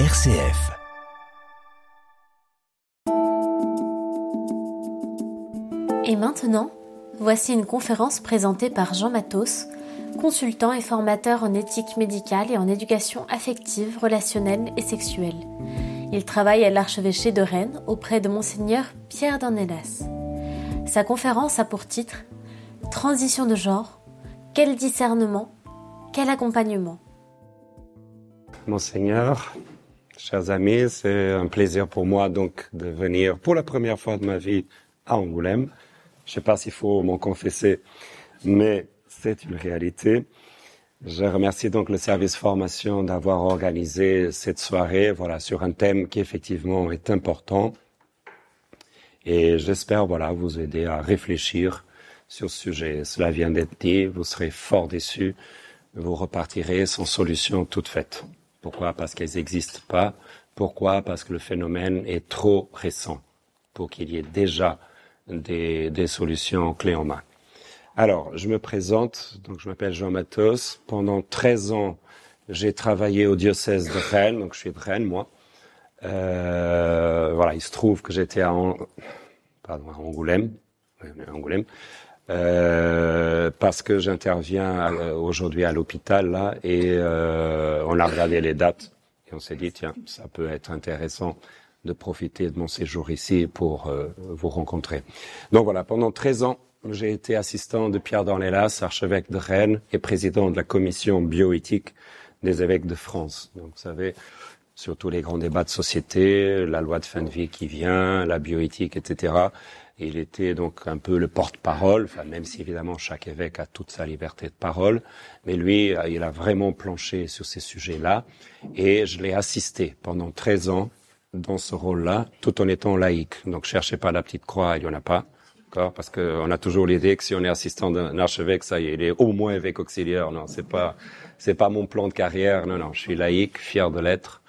RCF. Et maintenant, voici une conférence présentée par Jean Matos, consultant et formateur en éthique médicale et en éducation affective, relationnelle et sexuelle. Il travaille à l'archevêché de Rennes auprès de monseigneur Pierre d'Ornelas. Sa conférence a pour titre Transition de genre, quel discernement, quel accompagnement? Monseigneur, chers amis, c'est un plaisir pour moi donc de venir pour la première fois de ma vie à Angoulême. Je ne sais pas s'il faut m'en confesser, mais c'est une réalité. Je remercie donc le service formation d'avoir organisé cette soirée, voilà, sur un thème qui effectivement est important. Et j'espère, voilà, vous aider à réfléchir sur ce sujet. Cela vient d'être dit, vous serez fort déçus, vous repartirez sans solution toute faite. Pourquoi Parce qu'elles n'existent pas. Pourquoi Parce que le phénomène est trop récent pour qu'il y ait déjà des, solutions clés en main. Alors, je me présente, donc je m'appelle Jean Matos. Pendant 13 ans, j'ai travaillé au diocèse de Rennes, donc je suis de Rennes, moi. Euh, voilà, il se trouve que j'étais à, à Angoulême, Angoulême euh, parce que j'interviens euh, aujourd'hui à l'hôpital là et euh, on a regardé les dates et on s'est dit tiens ça peut être intéressant de profiter de mon séjour ici pour euh, vous rencontrer. Donc voilà, pendant 13 ans, j'ai été assistant de Pierre d'Ornelas, archevêque de Rennes et président de la commission bioéthique des évêques de France. Donc vous savez, sur tous les grands débats de société, la loi de fin de vie qui vient, la bioéthique, etc. il était donc un peu le porte-parole, enfin, même si évidemment chaque évêque a toute sa liberté de parole, mais lui, il a vraiment planché sur ces sujets-là, et je l'ai assisté pendant 13 ans dans ce rôle-là, tout en étant laïque. Donc cherchez pas la petite croix, il y en a pas. Parce qu'on a toujours l'idée que si on est assistant d'un archevêque, ça y est, il est au moins évêque auxiliaire. Non, c'est pas, c'est pas mon plan de carrière. Non, non, je suis laïque, fier de l'être.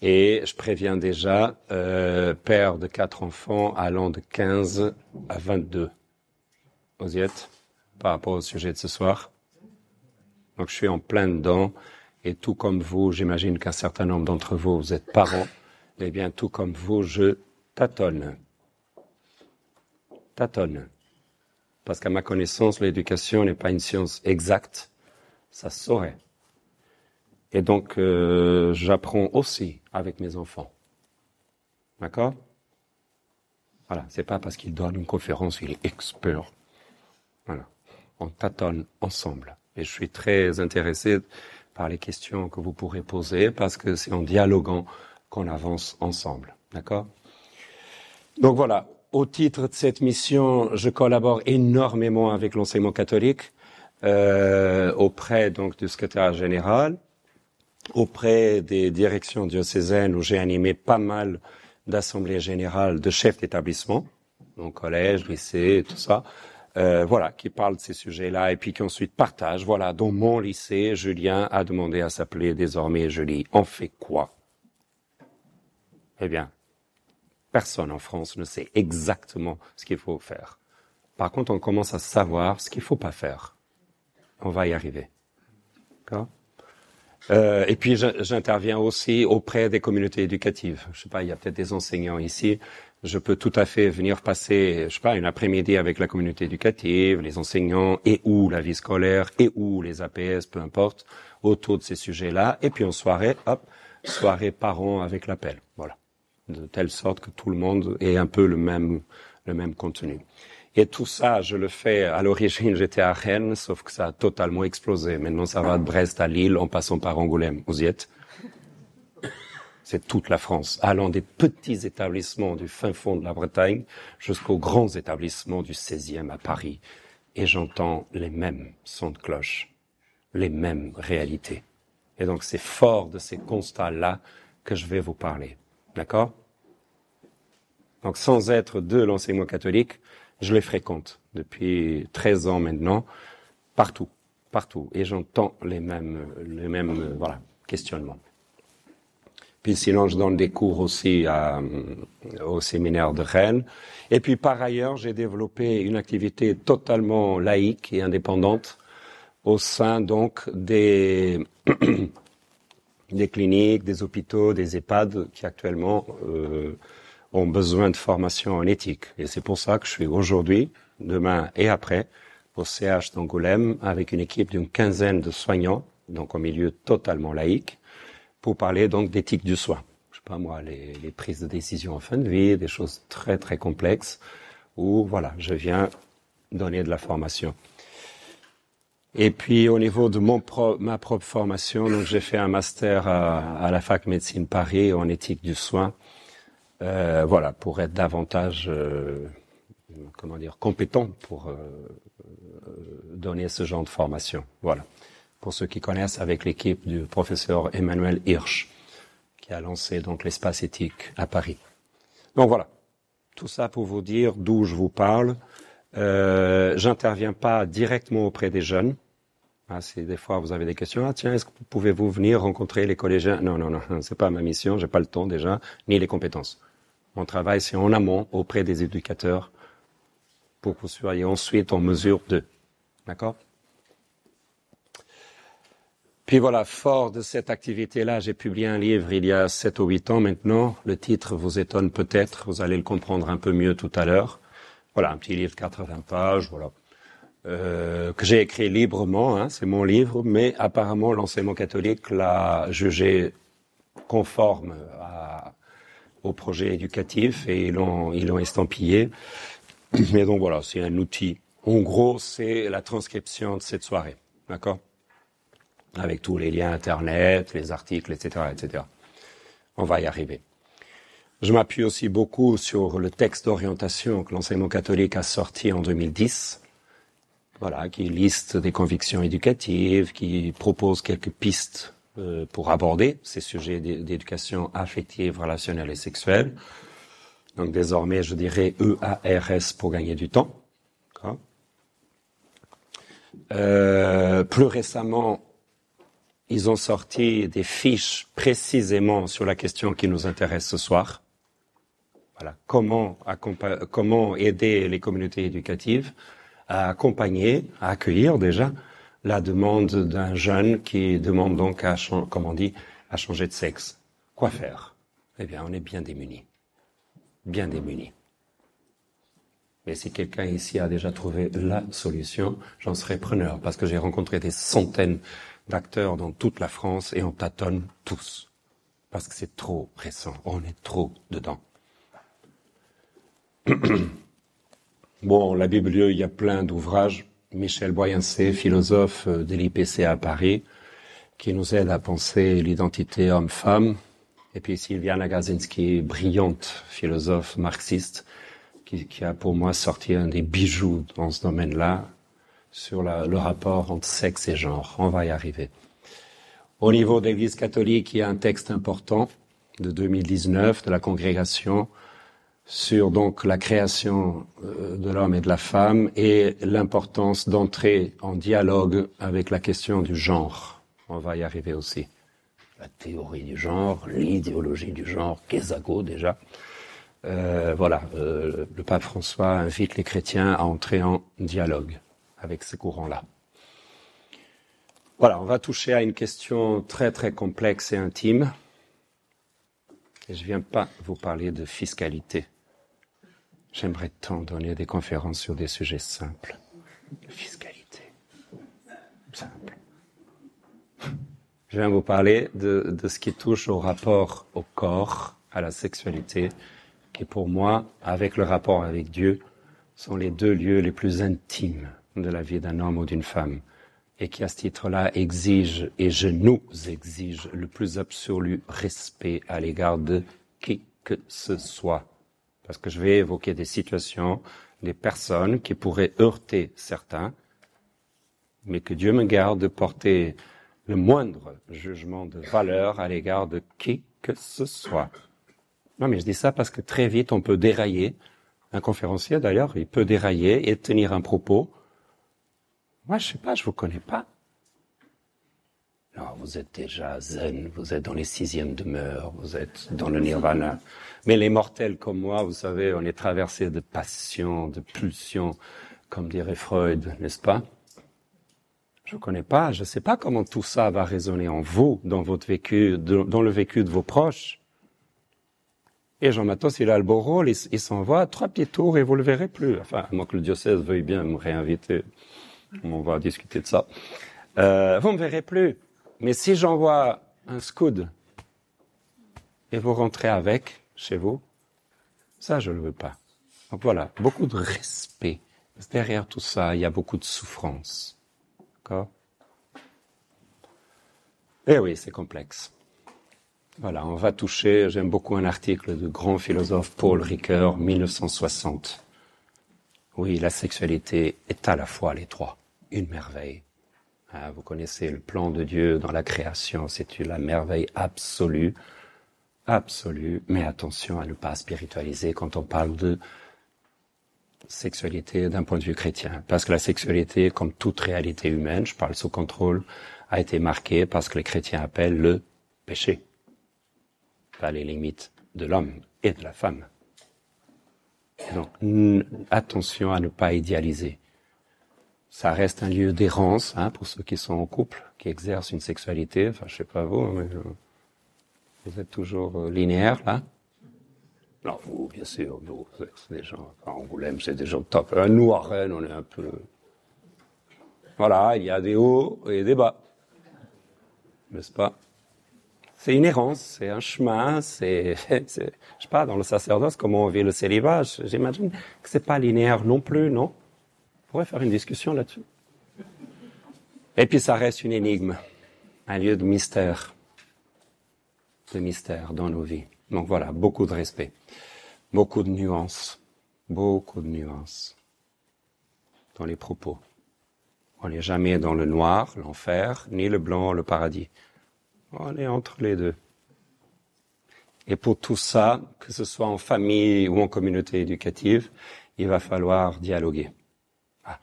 Et je préviens déjà, euh, père de quatre enfants allant de 15 à 22. Vous y êtes par rapport au sujet de ce soir Donc je suis en plein dedans. Et tout comme vous, j'imagine qu'un certain nombre d'entre vous, vous êtes parents. Eh bien, tout comme vous, je tâtonne. Tâtonne. Parce qu'à ma connaissance, l'éducation n'est pas une science exacte. Ça saurait. Et donc, euh, j'apprends aussi avec mes enfants. D'accord? Voilà, c'est pas parce qu'il donne une conférence qu'il est expert. Voilà, on tâtonne ensemble. Et je suis très intéressé par les questions que vous pourrez poser parce que c'est en dialoguant qu'on avance ensemble. D'accord? Donc voilà, au titre de cette mission, je collabore énormément avec l'enseignement catholique euh, auprès donc du secrétaire général, auprès des directions diocésaines où j'ai animé pas mal d'assemblées générales de chefs d'établissement, donc collège, lycée, tout ça. Euh, voilà, qui parlent de ces sujets-là et puis qui ensuite partagent. Voilà, dans mon lycée, Julien a demandé à s'appeler désormais Julie. On fait quoi? Eh bien, personne en France ne sait exactement ce qu'il faut faire. Par contre, on commence à savoir ce qu'il faut pas faire. On va y arriver. D'accord? Euh, et puis j'interviens aussi auprès des communautés éducatives. Je sais pas, il y a peut-être des enseignants ici. Je peux tout à fait venir passer, je sais pas, une après-midi avec la communauté éducative, les enseignants et ou la vie scolaire et ou les APS, peu importe, autour de ces sujets-là. Et puis en soirée, hop, soirée parents avec l'appel. Voilà, de telle sorte que tout le monde ait un peu le même le même contenu. Et tout ça, je le fais, à l'origine, j'étais à Rennes, sauf que ça a totalement explosé. Maintenant, ça va de Brest à Lille en passant par Angoulême. Vous y êtes? C'est toute la France, allant des petits établissements du fin fond de la Bretagne jusqu'aux grands établissements du 16e à Paris. Et j'entends les mêmes sons de cloche, les mêmes réalités. Et donc, c'est fort de ces constats-là que je vais vous parler. D'accord? Donc, sans être de l'enseignement catholique, je les fréquente depuis 13 ans maintenant, partout, partout, et j'entends les mêmes, les mêmes, voilà, questionnements. Puis sinon, je donne des cours aussi à, au séminaire de Rennes. Et puis par ailleurs, j'ai développé une activité totalement laïque et indépendante au sein donc des des cliniques, des hôpitaux, des EHPAD qui actuellement euh, ont besoin de formation en éthique. Et c'est pour ça que je suis aujourd'hui, demain et après, au CH d'Angoulême avec une équipe d'une quinzaine de soignants, donc au milieu totalement laïque, pour parler donc d'éthique du soin. Je sais pas moi, les, prises de décision en fin de vie, des choses très très complexes, où voilà, je viens donner de la formation. Et puis au niveau de mon ma propre formation, j'ai fait un master à, la fac médecine Paris en éthique du soin, euh, voilà, pour être davantage, euh, comment dire, compétent pour euh, donner ce genre de formation. Voilà. Pour ceux qui connaissent, avec l'équipe du professeur Emmanuel Hirsch, qui a lancé donc l'espace éthique à Paris. Donc voilà. Tout ça pour vous dire d'où je vous parle. Euh, J'interviens pas directement auprès des jeunes. Ah, si des fois vous avez des questions, ah tiens, est-ce que pouvez-vous venir rencontrer les collégiens? Non, non, non, c'est pas ma mission, j'ai pas le temps déjà, ni les compétences. Mon travail, c'est en amont auprès des éducateurs pour que vous soyez ensuite en mesure de. D'accord? Puis voilà, fort de cette activité-là, j'ai publié un livre il y a sept ou huit ans maintenant. Le titre vous étonne peut-être, vous allez le comprendre un peu mieux tout à l'heure. Voilà, un petit livre de 80 pages, voilà, euh, que j'ai écrit librement, hein, c'est mon livre, mais apparemment l'enseignement catholique l'a jugé conforme à, au projet éducatif et ils l'ont ils l'ont estampillé. Mais donc voilà, c'est un outil. En gros, c'est la transcription de cette soirée, d'accord? Avec tous les liens internet, les articles, etc., etc. On va y arriver. Je m'appuie aussi beaucoup sur le texte d'orientation que l'enseignement catholique a sorti en 2010, voilà, qui liste des convictions éducatives, qui propose quelques pistes euh, pour aborder ces sujets d'éducation affective, relationnelle et sexuelle. Donc désormais, je dirais EARS pour gagner du temps. Euh, plus récemment, ils ont sorti des fiches précisément sur la question qui nous intéresse ce soir. Voilà, comment, comment aider les communautés éducatives à accompagner, à accueillir déjà la demande d'un jeune qui demande donc à, comme on dit, à changer de sexe. Quoi faire? Eh bien, on est bien démunis. Bien démunis. Mais si quelqu'un ici a déjà trouvé la solution, j'en serais preneur parce que j'ai rencontré des centaines d'acteurs dans toute la France et on tâtonne tous. Parce que c'est trop récent. On est trop dedans. bon, la Bible, il y a plein d'ouvrages. Michel Boyancé, philosophe euh, de l'IPC à Paris, qui nous aide à penser l'identité homme-femme. Et puis Sylvia Nagasinski, brillante philosophe marxiste, qui, qui, a pour moi sorti un des bijoux dans ce domaine-là sur la, le rapport entre sexe et genre. On va y arriver. Au niveau de l'Église catholique, il y a un texte important de 2019 de la congrégation sur donc la création euh, de l'homme et de la femme et l'importance d'entrer en dialogue avec la question du genre. On va y arriver aussi. La théorie du genre, l'idéologie du genre, Kézago déjà. Euh, voilà, euh, le pape François invite les chrétiens à entrer en dialogue avec ces courants-là. Voilà, on va toucher à une question très très complexe et intime. Et je viens pas vous parler de fiscalité. J'aimerais tant donner des conférences sur des sujets simples. Fiscalité. Simple. Je viens vous parler de, de ce qui touche au rapport au corps, à la sexualité, qui pour moi, avec le rapport avec Dieu, sont les deux lieux les plus intimes de la vie d'un homme ou d'une femme, et qui à ce titre-là exige, et je nous exige, le plus absolu respect à l'égard de qui que ce soit parce que je vais évoquer des situations, des personnes qui pourraient heurter certains, mais que Dieu me garde de porter le moindre jugement de valeur à l'égard de qui que ce soit. Non, mais je dis ça parce que très vite on peut dérailler. Un conférencier d'ailleurs, il peut dérailler et tenir un propos. Moi, je sais pas, je vous connais pas. Non, vous êtes déjà zen, vous êtes dans les sixièmes demeures, vous êtes dans le nirvana. Mais les mortels comme moi, vous savez, on est traversé de passions, de pulsions, comme dirait Freud, n'est-ce pas? Je ne connais pas, je ne sais pas comment tout ça va résonner en vous, dans votre vécu, dans le vécu de vos proches. Et Jean Matos, il a le beau rôle, il, s'envoie trois petits tours et vous le verrez plus. Enfin, à moins que le diocèse veuille bien me réinviter. On va discuter de ça. Euh, vous me verrez plus. Mais si j'envoie un scoud et vous rentrez avec chez vous, ça, je ne le veux pas. Donc voilà, beaucoup de respect. Derrière tout ça, il y a beaucoup de souffrance. D'accord? Eh oui, c'est complexe. Voilà, on va toucher, j'aime beaucoup un article du grand philosophe Paul Ricoeur, 1960. Oui, la sexualité est à la fois les trois, une merveille. Ah, vous connaissez le plan de Dieu dans la création, c'est la merveille absolue, absolue, mais attention à ne pas spiritualiser quand on parle de sexualité d'un point de vue chrétien. Parce que la sexualité, comme toute réalité humaine, je parle sous contrôle, a été marquée par ce que les chrétiens appellent le péché pas les limites de l'homme et de la femme. Donc, attention à ne pas idéaliser. Ça reste un lieu d'errance hein, pour ceux qui sont en couple, qui exercent une sexualité. Enfin, je sais pas vous, mais euh, vous êtes toujours euh, linéaire là? Non, vous, bien sûr, vous, c'est des gens. Enfin, Angoulême, c'est des gens top. Un nous, à Rennes, on est un peu. Voilà, il y a des hauts et des bas, n'est-ce pas? C'est une errance, c'est un chemin, c'est, je sais pas, dans le sacerdoce, comment on vit le célibat, j'imagine que c'est pas linéaire non plus, non? Pourrait faire une discussion là-dessus. Et puis ça reste une énigme, un lieu de mystère, de mystère dans nos vies. Donc voilà, beaucoup de respect, beaucoup de nuances, beaucoup de nuances dans les propos. On n'est jamais dans le noir, l'enfer, ni le blanc, le paradis. On est entre les deux. Et pour tout ça, que ce soit en famille ou en communauté éducative, il va falloir dialoguer. Ah.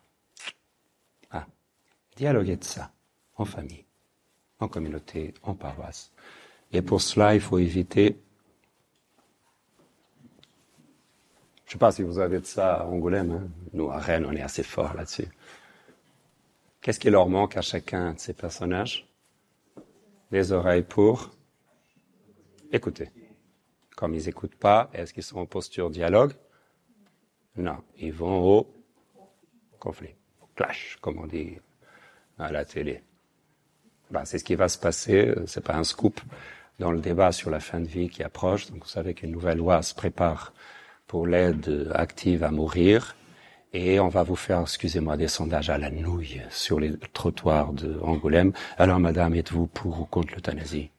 Ah. Dialoguer de ça. En famille, en communauté, en paroisse. Et pour cela, il faut éviter. Je ne sais pas si vous avez de ça à Angoulême. Hein. Nous, à Rennes, on est assez fort là-dessus. Qu'est-ce qui leur manque à chacun de ces personnages? Les oreilles pour écouter. Comme ils n'écoutent pas, est-ce qu'ils sont en posture dialogue? Non, ils vont au conflit, au clash, comme on dit à la télé. Ben, c'est ce qui va se passer, c'est pas un scoop, dans le débat sur la fin de vie qui approche. Donc vous savez qu'une nouvelle loi se prépare pour l'aide active à mourir. Et on va vous faire, excusez-moi, des sondages à la nouille sur les trottoirs de Angoulême. Alors, madame, êtes-vous pour ou contre l'euthanasie?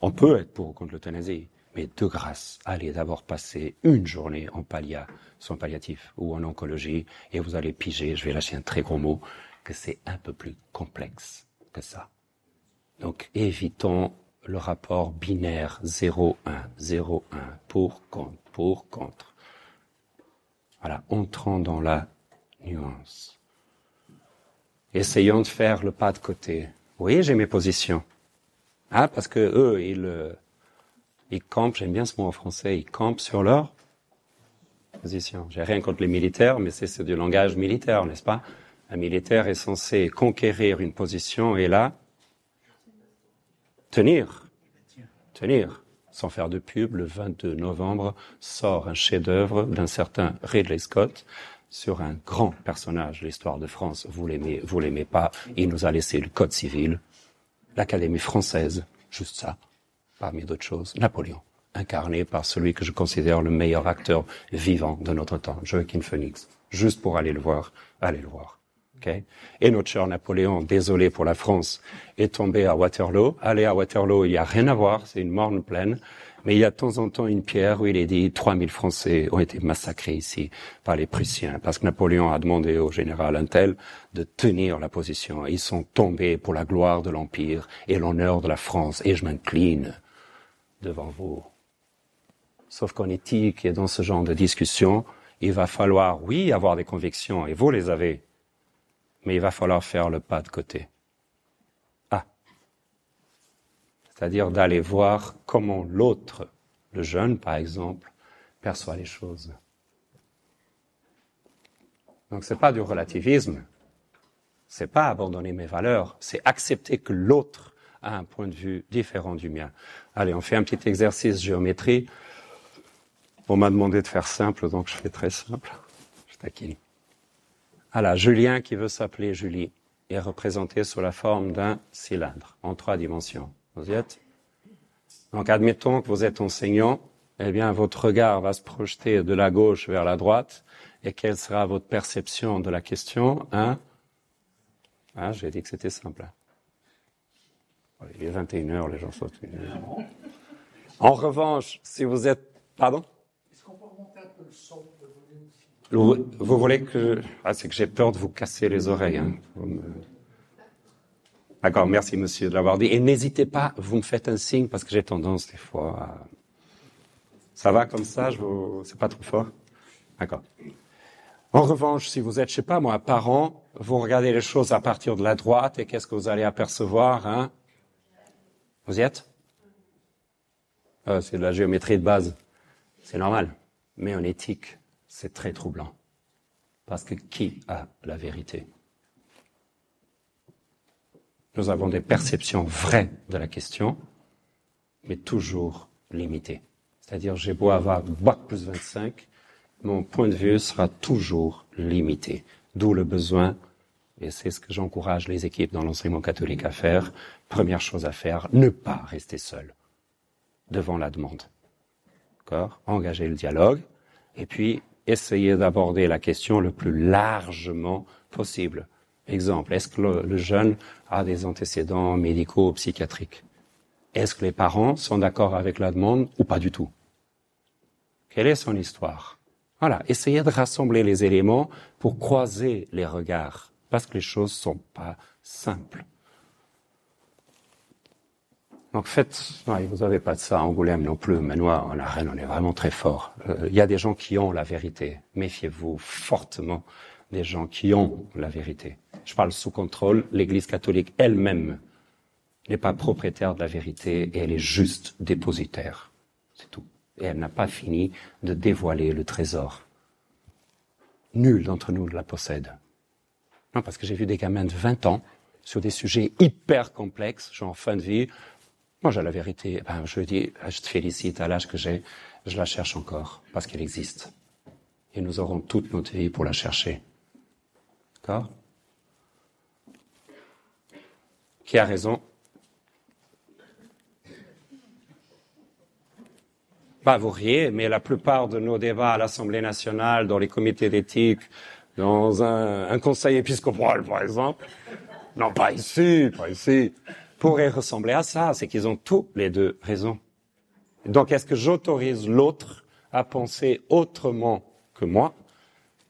On peut être pour ou contre l'euthanasie, mais de grâce, allez d'abord passer une journée en pallia, son palliatif ou en oncologie, et vous allez piger, je vais lâcher un très gros mot, que c'est un peu plus complexe que ça. Donc, évitons le rapport binaire 0-1, 0-1, pour, contre, pour, contre. Voilà, entrons dans la nuance. Essayons de faire le pas de côté. Oui, j'ai mes positions. Ah, parce que eux, ils, euh, ils campent, j'aime bien ce mot en français, ils campent sur leur position. J'ai rien contre les militaires, mais c'est du langage militaire, n'est-ce pas? Un militaire est censé conquérir une position et là, tenir. Tenir sans faire de pub, le 22 novembre sort un chef-d'œuvre d'un certain Ridley Scott sur un grand personnage de l'histoire de France. Vous l'aimez, vous l'aimez pas. Il nous a laissé le Code civil, l'Académie française, juste ça, parmi d'autres choses. Napoléon, incarné par celui que je considère le meilleur acteur vivant de notre temps, Joaquin Phoenix. Juste pour aller le voir, allez le voir. Et notre cher Napoléon, désolé pour la France, est tombé à Waterloo. Aller à Waterloo, il n'y a rien à voir, c'est une morne pleine. Mais il y a de temps en temps une pierre où il est dit 3000 Français ont été massacrés ici par les Prussiens parce que Napoléon a demandé au général Intel de tenir la position. Ils sont tombés pour la gloire de l'Empire et l'honneur de la France et je m'incline devant vous. Sauf qu'en éthique et dans ce genre de discussion, il va falloir, oui, avoir des convictions et vous les avez, mais il va falloir faire le pas de côté. Ah. C'est-à-dire d'aller voir comment l'autre, le jeune par exemple, perçoit les choses. Donc c'est pas du relativisme, C'est pas abandonner mes valeurs, c'est accepter que l'autre a un point de vue différent du mien. Allez, on fait un petit exercice géométrie. On m'a demandé de faire simple, donc je fais très simple. Je taquine. Voilà, Julien qui veut s'appeler Julie est représenté sous la forme d'un cylindre en trois dimensions. Vous y êtes Donc admettons que vous êtes enseignant, eh bien votre regard va se projeter de la gauche vers la droite, et quelle sera votre perception de la question Hein? Ah, j'ai dit que c'était simple. Il est 21h, les gens sont... En revanche, si vous êtes... Pardon? Vous, vous voulez que... Ah, c'est que j'ai peur de vous casser les oreilles. Hein. D'accord, merci monsieur de l'avoir dit. Et n'hésitez pas, vous me faites un signe parce que j'ai tendance des fois à... Ça va comme ça, je vous... c'est pas trop fort? D'accord. En revanche, si vous êtes, je sais pas moi, parent, vous regardez les choses à partir de la droite et qu'est-ce que vous allez apercevoir hein? Vous y êtes? Ah, C'est de la géométrie de base. C'est normal. Mais en éthique, c'est très troublant. Parce que qui a la vérité? Nous avons des perceptions vraies de la question, mais toujours limitées. C'est-à-dire, j'ai beau avoir bac plus 25, mon point de vue sera toujours limité. D'où le besoin, et c'est ce que j'encourage les équipes dans l'enseignement catholique à faire, première chose à faire, ne pas rester seul devant la demande. D'accord? Engager le dialogue, et puis essayer d'aborder la question le plus largement possible. Exemple, est-ce que le, jeune a des antécédents médicaux ou psychiatriques? Est-ce que les parents sont d'accord avec la demande ou pas du tout? Quelle est son histoire? Voilà, essayez de rassembler les éléments pour croiser les regards, parce que les choses sont pas simples. Donc faites, vous n'avez pas de ça Angoulême non plus, mais nous, en arène, on est vraiment très fort. Euh, il y a des gens qui ont la vérité. Méfiez-vous fortement des gens qui ont la vérité. Je parle sous contrôle. L'Église catholique elle-même n'est pas propriétaire de la vérité et elle est juste dépositaire. C'est tout. Et elle n'a pas fini de dévoiler le trésor. Nul d'entre nous ne la possède. Non, parce que j'ai vu des gamins de 20 ans sur des sujets hyper complexes, genre fin de vie, moi, j'ai la vérité. Ben, je dis, je te félicite à l'âge que j'ai, je la cherche encore parce qu'elle existe. Et nous aurons toute notre vie pour la chercher. D'accord? Qui a raison? Bah, vous riez, mais la plupart de nos débats à l'Assemblée nationale, dans les comités d'éthique, dans un conseil épiscopal, par exemple, non, pas ici, pas ici, pourrait ressembler à ça, c'est qu'ils ont tous les deux raison. Donc est-ce que j'autorise l'autre à penser autrement que moi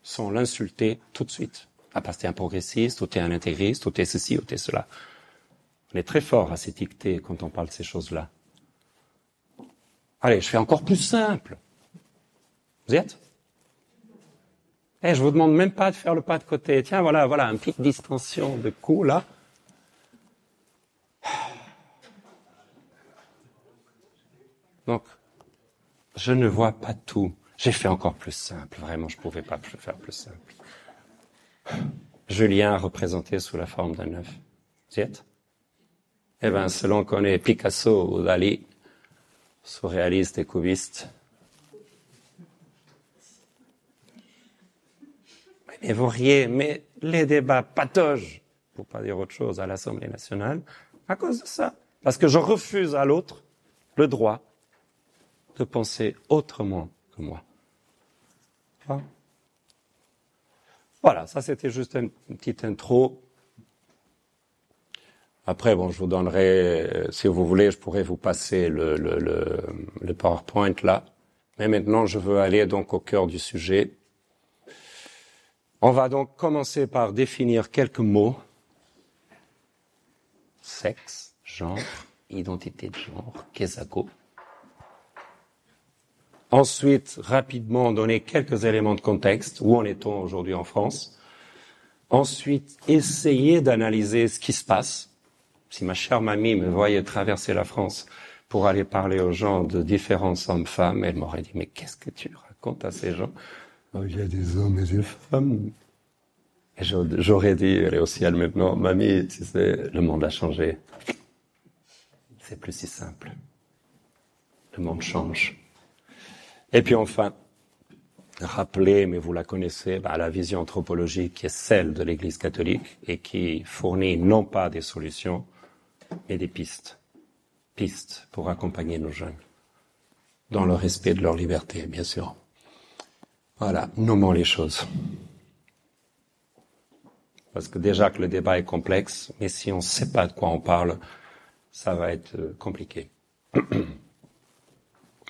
sans l'insulter tout de suite? Ah parce que t'es un progressiste, ou t'es un intégriste, ou t'es ceci, ou t'es cela. On est très fort à s'étiqueter quand on parle de ces choses-là. Allez, je fais encore plus simple. Vous y êtes? Eh, je vous demande même pas de faire le pas de côté. Tiens, voilà, voilà, une petite distension de cou là. Donc, je ne vois pas tout. J'ai fait encore plus simple. Vraiment, je ne pouvais pas faire plus simple. Julien représenté sous la forme d'un œuf. Vous Eh bien, selon qu'on est Picasso ou Dali, surréaliste et cubiste, mais vous riez, mais les débats patogent, pour pas dire autre chose, à l'Assemblée nationale, à cause de ça. Parce que je refuse à l'autre le droit de penser autrement que moi. Voilà, ça c'était juste une, petite intro. Après, bon, je vous donnerai, si vous voulez, je pourrais vous passer le, PowerPoint là. Mais maintenant, je veux aller donc au cœur du sujet. On va donc commencer par définir quelques mots. Sexe, genre, identité de genre, Kesako. Ensuite, rapidement donner quelques éléments de contexte. Où en est-on aujourd'hui en France? Ensuite, essayer d'analyser ce qui se passe. Si ma chère mamie me voyait traverser la France pour aller parler aux gens de différents hommes-femmes, elle m'aurait dit, mais qu'est-ce que tu racontes à ces gens? Oh, Il y a des hommes et des femmes. J'aurais dit, elle est au ciel maintenant, mamie, tu sais, le monde a changé. C'est plus si simple. Le monde change. Et puis enfin, rappeler, mais vous la connaissez, bah, la vision anthropologique qui est celle de l'Église catholique et qui fournit non pas des solutions, mais des pistes. Pistes pour accompagner nos jeunes dans le respect de leur liberté, bien sûr. Voilà, nommons les choses. Parce que déjà que le débat est complexe, mais si on ne sait pas de quoi on parle, ça va être euh, compliqué.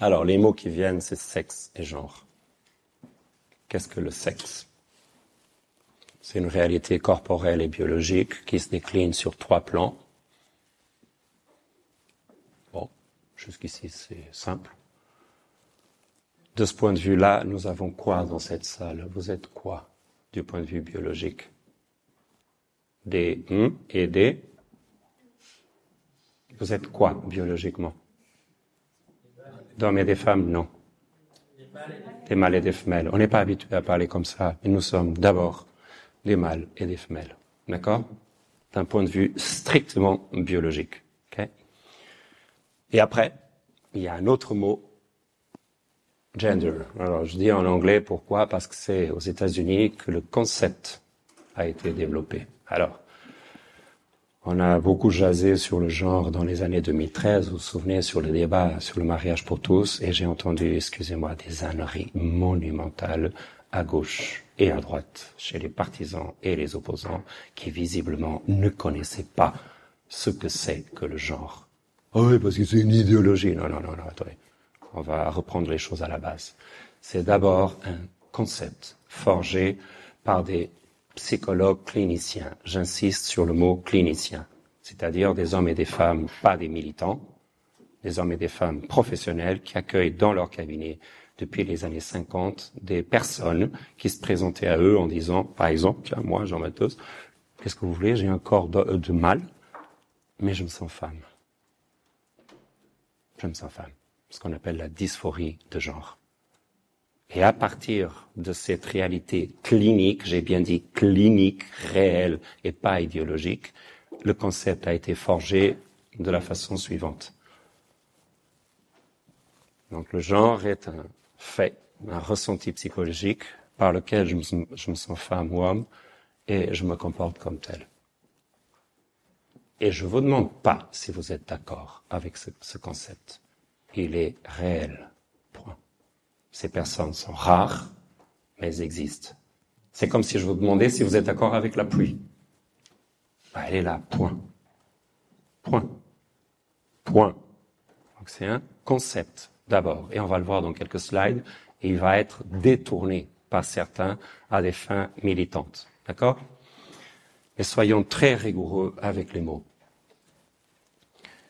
Alors, les mots qui viennent, c'est sexe et genre. Qu'est-ce que le sexe? C'est une réalité corporelle et biologique qui se décline sur trois plans. Bon, jusqu'ici c'est simple. De ce point de vue-là, nous avons quoi dans cette salle? Vous êtes quoi du point de vue biologique? Des hum et des? Vous êtes quoi biologiquement? D'hommes et des femmes, non. Des mâles et des femelles. On n'est pas habitué à parler comme ça, mais nous sommes d'abord des mâles et des femelles. D'accord? D'un point de vue strictement biologique. et après, il y a un autre mot gender. Alors, je dis en anglais pourquoi? Parce que c'est aux États-Unis que le concept a été développé. Alors, on a beaucoup jasé sur le genre dans les années 2013. Vous vous souvenez sur le débat sur le mariage pour tous, et j'ai entendu, excusez-moi, des âneries monumentales à gauche et à droite chez les partisans et les opposants qui visiblement ne connaissaient pas ce que c'est que le genre. Ah oui, parce que c'est une idéologie. Non, non, non, non, attendez on va reprendre les choses à la base. C'est d'abord un concept forgé par des psychologues cliniciens. J'insiste sur le mot clinicien, c'est-à-dire des hommes et des femmes, pas des militants, des hommes et des femmes professionnels qui accueillent dans leur cabinet depuis les années 50 des personnes qui se présentaient à eux en disant, par exemple, moi, Jean Matos, qu'est-ce que vous voulez? J'ai un corps de, de mal, mais je me sens femme. Je me sens femme ce qu'on appelle la dysphorie de genre. Et à partir de cette réalité clinique, j'ai bien dit clinique, réelle et pas idéologique, le concept a été forgé de la façon suivante. Donc le genre est un fait, un ressenti psychologique par lequel je me, sens femme ou homme et je me comporte comme tel. Et je vous demande pas si vous êtes d'accord avec ce concept il est réel. Ces personnes sont rares, mais elles existent. C'est comme si je vous demandais si vous êtes d'accord avec la pluie. Bah, elle est là, point. Point. Point. Donc c'est un concept d'abord, et on va le voir dans quelques slides, et il va être détourné par certains à des fins militantes. D'accord? Mais soyons très rigoureux avec les mots.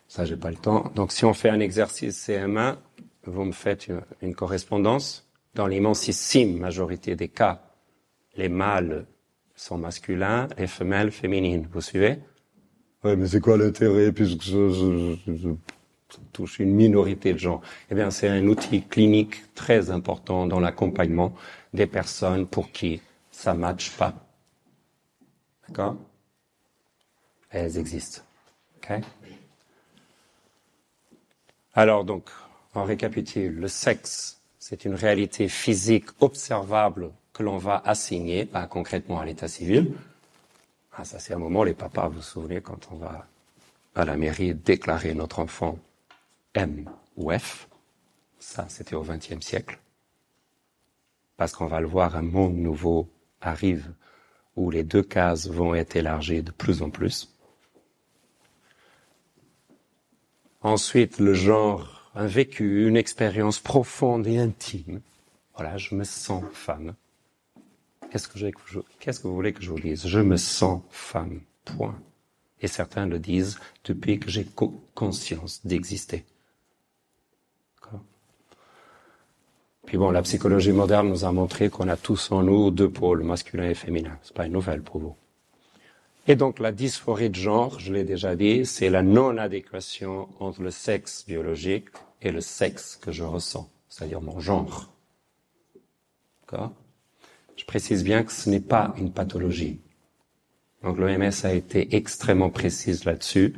Ça, j'ai pas le temps. Donc, si on fait un exercice CM1, vous me faites une, correspondance. Dans l'immensissime majorité des cas, les mâles sont masculins, les femelles féminines. Vous suivez? Oui, mais c'est quoi l'intérêt puisque je, touche une minorité de gens Eh bien, c'est un outil clinique très important dans l'accompagnement des personnes pour qui ça matche pas. D'accord? Elles existent. Okay alors donc, on récapitule. Le sexe, c'est une réalité physique observable que l'on va assigner, pas concrètement à l'état civil. Ah, ça c'est un moment, les papas, vous vous souvenez, quand on va à la mairie déclarer notre enfant M ou F. Ça, c'était au XXe siècle. Parce qu'on va le voir, un monde nouveau arrive où les deux cases vont être élargies de plus en plus. Ensuite, le genre, un vécu, une expérience profonde et intime. Voilà, je me sens femme. Qu'est-ce que, qu'est-ce que vous voulez que je vous dise? Je me sens femme. Point. Et certains le disent depuis que j'ai conscience d'exister. Puis bon, la psychologie moderne nous a montré qu'on a tous en nous deux pôles, masculin et féminin. C'est pas une nouvelle pour vous. Et donc la dysphorie de genre, je l'ai déjà dit, c'est la non-adéquation entre le sexe biologique et le sexe que je ressens, c'est-à-dire mon genre. D'accord? Je précise bien que ce n'est pas une pathologie. Donc l'OMS a été extrêmement précise là-dessus.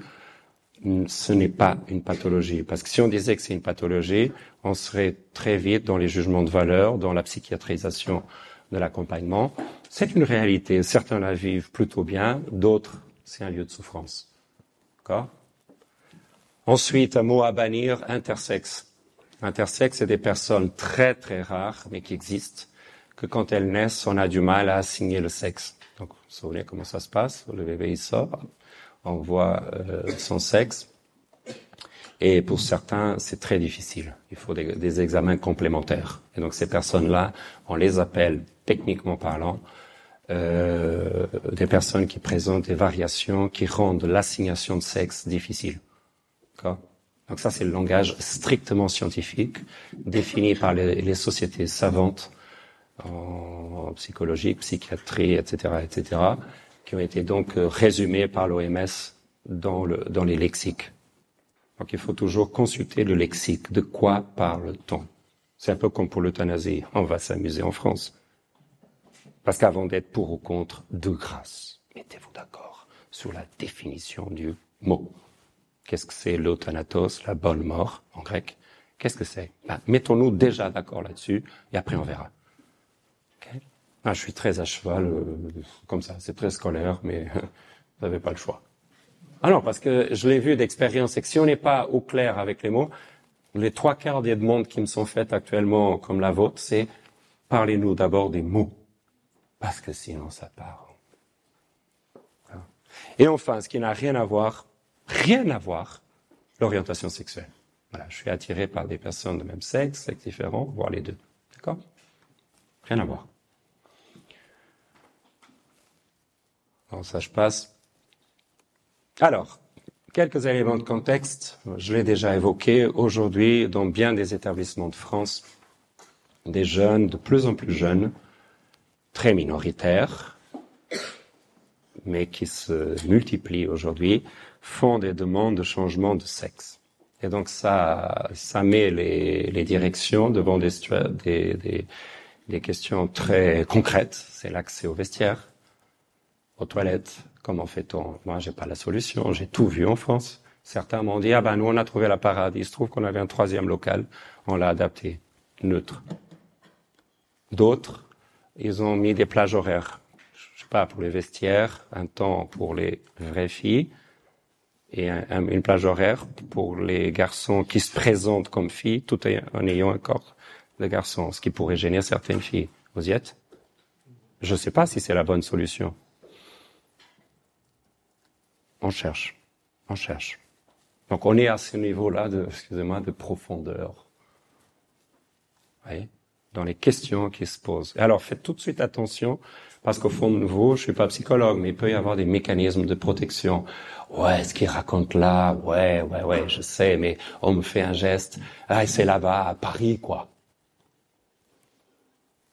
Ce n'est pas une pathologie. Parce que si on disait que c'est une pathologie, on serait très vite dans les jugements de valeur, dans la psychiatrisation de l'accompagnement. C'est une réalité. Certains la vivent plutôt bien, d'autres, c'est un lieu de souffrance. D'accord? Ensuite, un mot à bannir, intersexe. Intersexe, c'est des personnes très très rares, mais qui existent, que quand elles naissent, on a du mal à assigner le sexe. Donc, vous vous souvenez comment ça se passe Le bébé, il sort, on voit euh, son sexe. Et pour certains, c'est très difficile. Il faut des, des, examens complémentaires. Et donc, ces personnes-là, on les appelle, techniquement parlant, euh, des personnes qui présentent des variations qui rendent l'assignation de sexe difficile. Donc ça, c'est le langage strictement scientifique, défini par les, sociétés savantes en, psychologie, psychiatrie, etc., etc., qui ont été donc euh, résumés par l'OMS dans, le, dans les lexiques. Donc il faut toujours consulter le lexique. De quoi parle-t-on? C'est un peu comme pour l'euthanasie. On va s'amuser en France. Parce qu'avant d'être pour ou contre, de grâce, mettez-vous d'accord sur la définition du mot. Qu'est-ce que c'est l'euthanatos, la bonne mort en grec? Qu'est-ce que c'est? Ben, Mettons-nous déjà d'accord là-dessus et après on verra. Ah, je suis très à cheval, euh, comme ça, c'est très scolaire, mais vous n'avez pas le choix. Ah non, parce que je l'ai vu d'expérience, et que si on n'est pas au clair avec les mots, les trois quarts des demandes qui me sont faites actuellement, comme la vôtre, c'est parlez-nous d'abord des mots, parce que sinon ça part. Et enfin, ce qui n'a rien à voir, rien à voir, l'orientation sexuelle. Voilà, je suis attiré par des personnes de même sexe, sexe différent, voire les deux. D'accord? Rien à voir. Alors ça, je passe. Alors, quelques éléments de contexte. Je l'ai déjà évoqué. Aujourd'hui, dans bien des établissements de France, des jeunes, de plus en plus jeunes, très minoritaires, mais qui se multiplient aujourd'hui, font des demandes de changement de sexe. Et donc ça, ça met les, les directions devant des, des, des, des questions très concrètes. C'est l'accès au vestiaire, aux toilettes. Comment fait-on? Moi, j'ai pas la solution. J'ai tout vu en France. Certains m'ont dit ah ben nous on a trouvé la parade. Il se trouve qu'on avait un troisième local. On l'a adapté neutre. D'autres, ils ont mis des plages horaires. Je sais pas pour les vestiaires, un temps pour les vraies filles et un, une plage horaire pour les garçons qui se présentent comme filles, tout en ayant un corps de garçon, ce qui pourrait gêner certaines filles. Vous y êtes? Je ne sais pas si c'est la bonne solution. On cherche, on cherche. Donc on est à ce niveau-là de, excusez-moi, de profondeur. Vous voyez? Dans les questions qui se posent. Alors faites tout de suite attention parce qu'au fond de vous, je suis pas psychologue, mais il peut y avoir des mécanismes de protection. Ouais, ce qu'il raconte là, ouais, ouais, ouais, je sais, mais on me fait un geste. Ah, c'est là-bas, à Paris, quoi.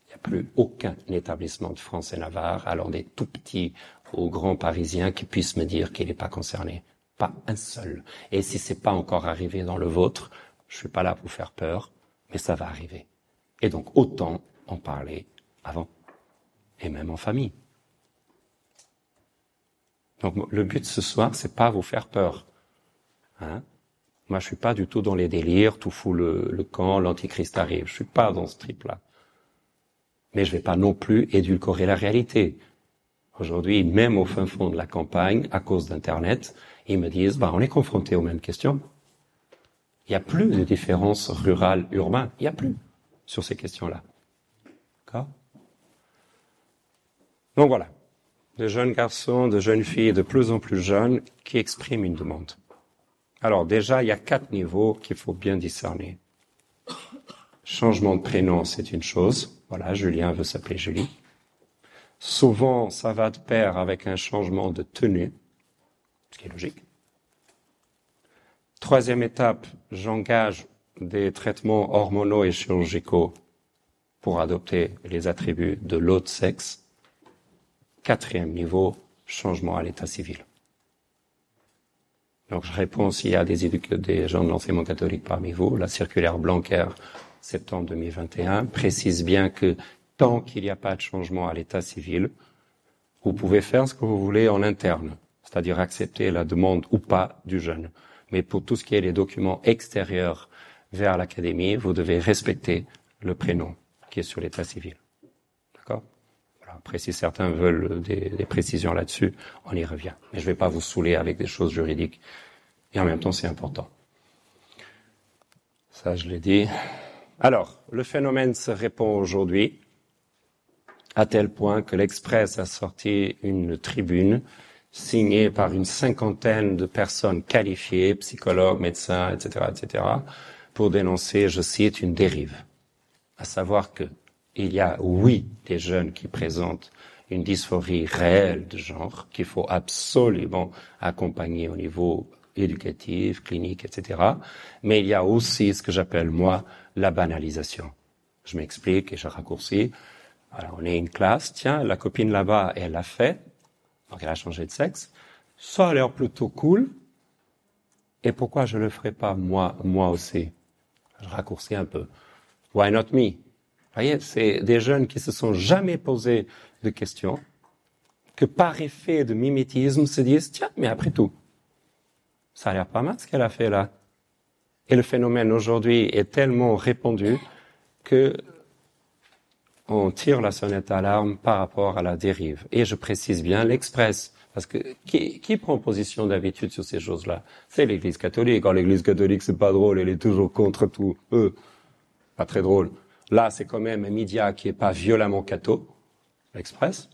Il n'y a plus aucun établissement de France et Navarre, alors des tout petits aux grands parisiens qui puissent me dire qu'il n'est pas concerné. Pas un seul. Et si c'est pas encore arrivé dans le vôtre, je suis pas là pour faire peur, mais ça va arriver. Et donc, autant en parler avant et même en famille. Donc le but ce soir, c'est pas vous faire peur. Hein Moi, je suis pas du tout dans les délires, tout fout le, camp, l'antichrist arrive. Je suis pas dans ce trip-là. Mais je vais pas non plus édulcorer la réalité. Aujourd'hui, même au fin fond de la campagne, à cause d'Internet, ils me disent, bah, on est confronté aux mêmes questions. Il n'y a plus de différence rurale-urbain. Il n'y a plus sur ces questions-là. D'accord? Donc voilà, de jeunes garçons, de jeunes filles de plus en plus jeunes qui expriment une demande. Alors déjà, il y a quatre niveaux qu'il faut bien discerner. Changement de prénom, c'est une chose. Voilà, Julien veut s'appeler Julie. Souvent, ça va de pair avec un changement de tenue, ce qui est logique. Troisième étape, j'engage des traitements hormonaux et chirurgicaux pour adopter les attributs de l'autre sexe. Quatrième niveau, changement à l'état civil. Donc je réponds s'il y a des, des gens de l'enseignement catholique parmi vous. La circulaire Blanquer, septembre 2021, précise bien que tant qu'il n'y a pas de changement à l'état civil, Vous pouvez faire ce que vous voulez en interne, c'est-à-dire accepter la demande ou pas du jeune. Mais pour tout ce qui est les documents extérieurs vers l'académie, vous devez respecter le prénom qui est sur l'état civil. D'accord? Après, si certains veulent des, précisions là-dessus, on y revient. Mais je ne vais pas vous saouler avec des choses juridiques. Et en même temps, c'est important. Ça, je l'ai dit. Alors, le phénomène se répond aujourd'hui à tel point que l'Express a sorti une tribune signée par une cinquantaine de personnes qualifiées, psychologues, médecins, etc., etc., pour dénoncer, je cite, une dérive. À savoir que il y a, oui, des jeunes qui présentent une dysphorie réelle de genre qu'il faut absolument accompagner au niveau éducatif, clinique, etc. Mais il y a aussi ce que j'appelle, moi, la banalisation. Je m'explique et je raccourcis. Alors, on est une classe, tiens, la copine là-bas, elle l'a fait, donc elle a changé de sexe. Ça a l'air plutôt cool. Et pourquoi je le ferais pas moi, moi aussi? Je raccourcis un peu. Why not me? Vous voyez, c'est des jeunes qui se sont jamais posé de questions, que par effet de mimétisme se disent, tiens, mais après tout, ça a l'air pas mal ce qu'elle a fait là. Et le phénomène aujourd'hui est tellement répandu que on tire la sonnette d'alarme par rapport à la dérive. Et je précise bien l'Express. Parce que qui, qui prend position d'habitude sur ces choses-là? C'est l'Église catholique. Quand l'Église catholique, c'est pas drôle, elle est toujours contre tout. Eux, pas très drôle. Là, c'est quand même un média qui est pas violemment catho, l'Express,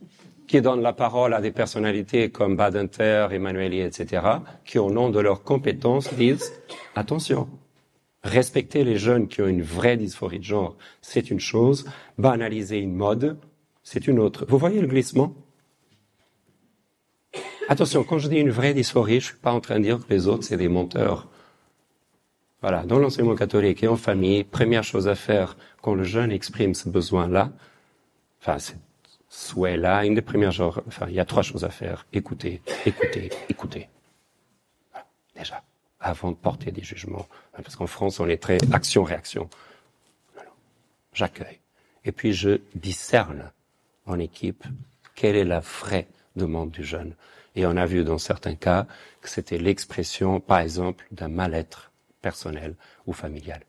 qui donne la parole à des personnalités comme Badinter, Emmanueli, etc., qui au nom de leurs compétences disent attention, Respecter les jeunes qui ont une vraie dysphorie de genre, c'est une chose. Banaliser une mode, c'est une autre. Vous voyez le glissement? Attention, quand je dis une vraie dysphorie, je suis pas en train de dire que les autres, c'est des menteurs. Voilà, dans l'enseignement catholique et en famille, première chose à faire quand le jeune exprime ce besoin-là, enfin, ce souhait-là, une des premières choses, enfin, il y a trois choses à faire. Écouter, écouter, écouter. déjà avant de porter des jugements. Parce qu'en France, on est très action-réaction. J'accueille. Et puis je discerne en équipe quelle est la vraie demande du jeune. Et on a vu dans certains cas que c'était l'expression, par exemple, d'un mal-être personnel ou familial,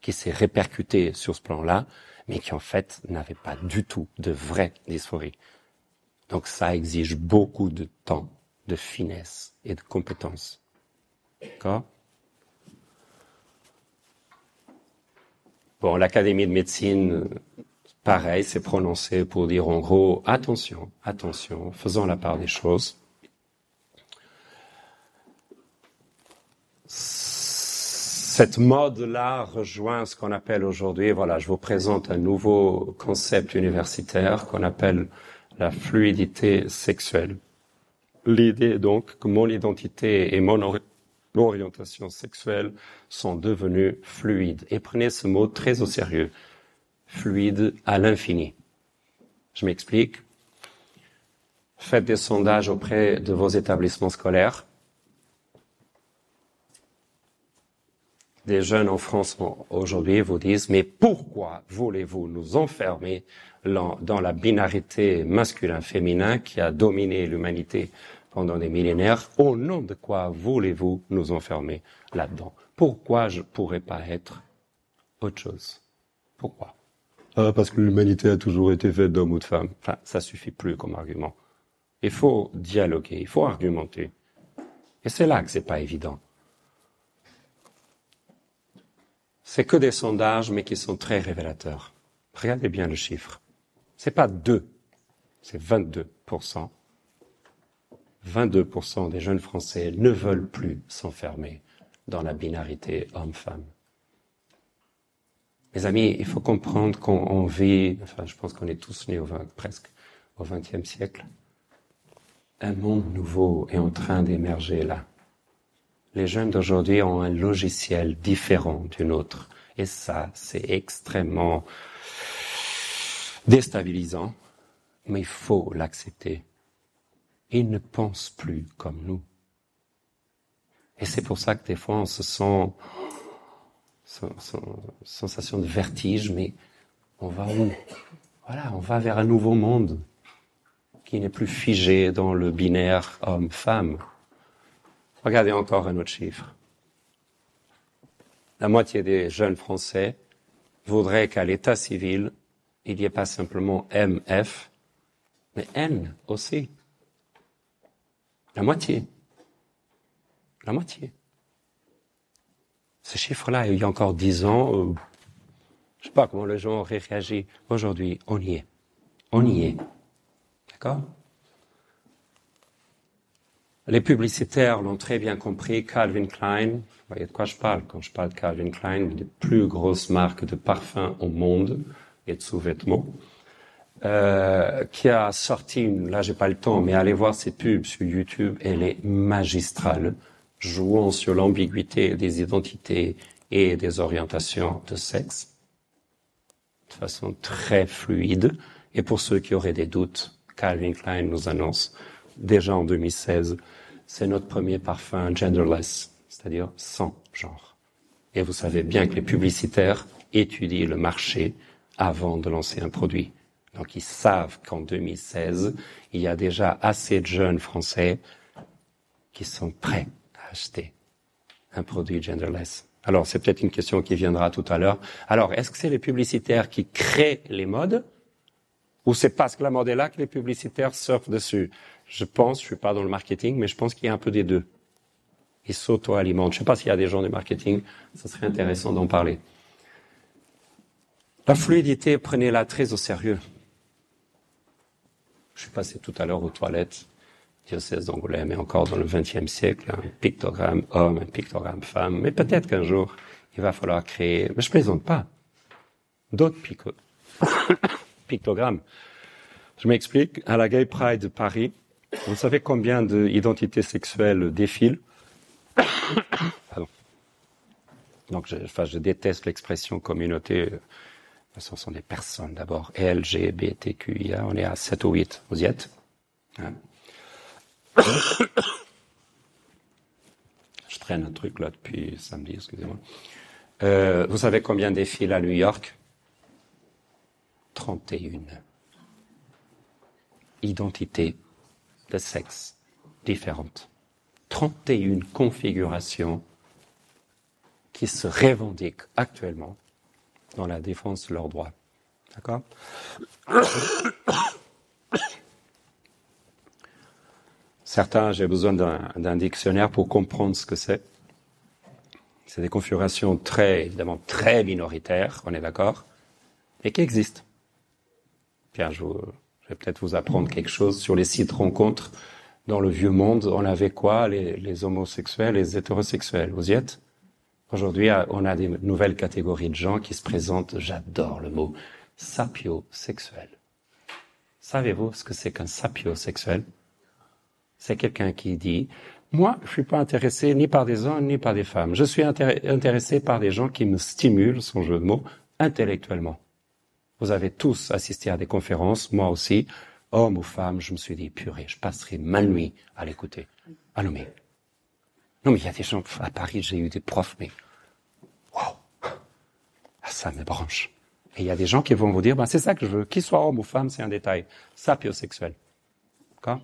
qui s'est répercuté sur ce plan-là, mais qui en fait n'avait pas du tout de vraie dysphorie. Donc ça exige beaucoup de temps, de finesse et de compétences. D'accord? Bon, l'Académie de médecine, pareil, s'est prononcée pour dire en gros, attention, attention, faisons la part des choses. Cette mode-là rejoint ce qu'on appelle aujourd'hui, voilà, je vous présente un nouveau concept universitaire qu'on appelle la fluidité sexuelle. L'idée donc que mon identité et mon l'orientation sexuelle sont devenues fluides. Et prenez ce mot très au sérieux. Fluide à l'infini. Je m'explique. Faites des sondages auprès de vos établissements scolaires. Des jeunes en France aujourd'hui vous disent, mais pourquoi voulez-vous nous enfermer dans la binarité masculin-féminin qui a dominé l'humanité pendant des millénaires, au nom de quoi voulez-vous nous enfermer là-dedans? Pourquoi je pourrais pas être autre chose? Pourquoi? Ah, Parce que l'humanité a toujours été faite d'hommes ou de femmes. Enfin, ça suffit plus comme argument. Il faut dialoguer, il faut argumenter. Et c'est là que c'est pas évident. C'est que des sondages, mais qui sont très révélateurs. Regardez bien le chiffre. C'est pas 2, c'est 22% 22% des jeunes Français ne veulent plus s'enfermer dans la binarité homme-femme. Mes amis, il faut comprendre qu'on vit, enfin, je pense qu'on est tous nés au 20, presque au XXe siècle. Un monde nouveau est en train d'émerger là. Les jeunes d'aujourd'hui ont un logiciel différent du nôtre. Et ça, c'est extrêmement déstabilisant, mais il faut l'accepter ils ne pensent plus comme nous. Et c'est pour ça que des fois on se sent sensation de vertige, mais on va où? Voilà, on va vers un nouveau monde qui n'est plus figé dans le binaire homme-femme. Regardez encore un autre chiffre. La moitié des jeunes Français voudraient qu'à l'état civil, il n'y ait pas simplement MF, mais N aussi. La moitié. La moitié. Ce chiffre-là, il y a encore dix ans, euh, je sais pas comment les gens auraient réagi. Aujourd'hui, on y est. On y est. D'accord? Les publicitaires l'ont très bien compris. Calvin Klein, vous voyez de quoi je parle quand je parle de Calvin Klein, une des plus grosses marques de parfums au monde et de sous-vêtements, euh, qui a sorti, une, là j'ai pas le temps, mais allez voir ses pubs sur YouTube, elle est magistrale, jouant sur l'ambiguïté des identités et des orientations de sexe de façon très fluide. Et pour ceux qui auraient des doutes, Calvin Klein nous annonce déjà en 2016, c'est notre premier parfum genderless, c'est-à-dire sans genre. Et vous savez bien que les publicitaires étudient le marché avant de lancer un produit. Donc ils savent qu'en 2016, il y a déjà assez de jeunes Français qui sont prêts à acheter un produit genderless. Alors, c'est peut-être une question qui viendra tout à l'heure. Alors, est-ce que c'est les publicitaires qui créent les modes ou c'est parce que la mode est là que les publicitaires surfent dessus? Je pense, je suis pas dans le marketing, mais je pense qu'il y a un peu des deux. Ils s'auto-alimentent. Je sais pas s'il y a des gens du marketing, ça serait intéressant d'en parler. La fluidité, prenez-la très au sérieux. Je suis passé tout à l'heure aux toilettes diocèse d'Angoulême est encore dans le XXe siècle, un pictogramme homme, un pictogramme femme, mais peut-être qu'un jour, il va falloir créer, mais je plaisante pas, d'autres pictogrammes. Je m'explique, à la Gay Pride de Paris, vous savez combien d'identités sexuelles défilent Pardon. Donc, je, enfin, je déteste l'expression communauté. Ce sont des personnes d'abord. LGBTQIA, on est à 7 ou 8. Vous y êtes hein je traîne un truc là depuis samedi, excusez-moi. Euh, vous savez combien défilent à New York 31. Identités de sexe différentes. 31 configurations qui se revendiquent actuellement dans la défense de leurs droits. D'accord Certains, j'ai besoin d'un dictionnaire pour comprendre ce que c'est. C'est des configurations très, évidemment, très minoritaires, on est d'accord, et qui existent. Tiens, je, vais peut-être vous apprendre quelque chose sur les sites rencontres. Dans le vieux monde, on avait quoi les, homosexuels, les hétérosexuels? Vous y êtes? Aujourd'hui, on a des nouvelles catégories de gens qui se présentent, j'adore le mot, sapiosexuel. Savez-vous ce que c'est qu'un sapiosexuel? C'est quelqu'un qui dit, moi, je suis pas intéressé ni par des hommes ni par des femmes. Je suis intéressé par des gens qui me stimulent, son jeu de mots, intellectuellement. Vous avez tous assisté à des conférences, moi aussi, homme ou femme, je me suis dit, purée, je passerai ma nuit à l'écouter. Ah non mais, non mais il y a des gens, à Paris, j'ai eu des profs, mais, wow, ah, ça me branche. Et il y a des gens qui vont vous dire, ben, c'est ça que je veux, qu'il soit homme ou femme, c'est un détail. Sapiosexuel. D'accord?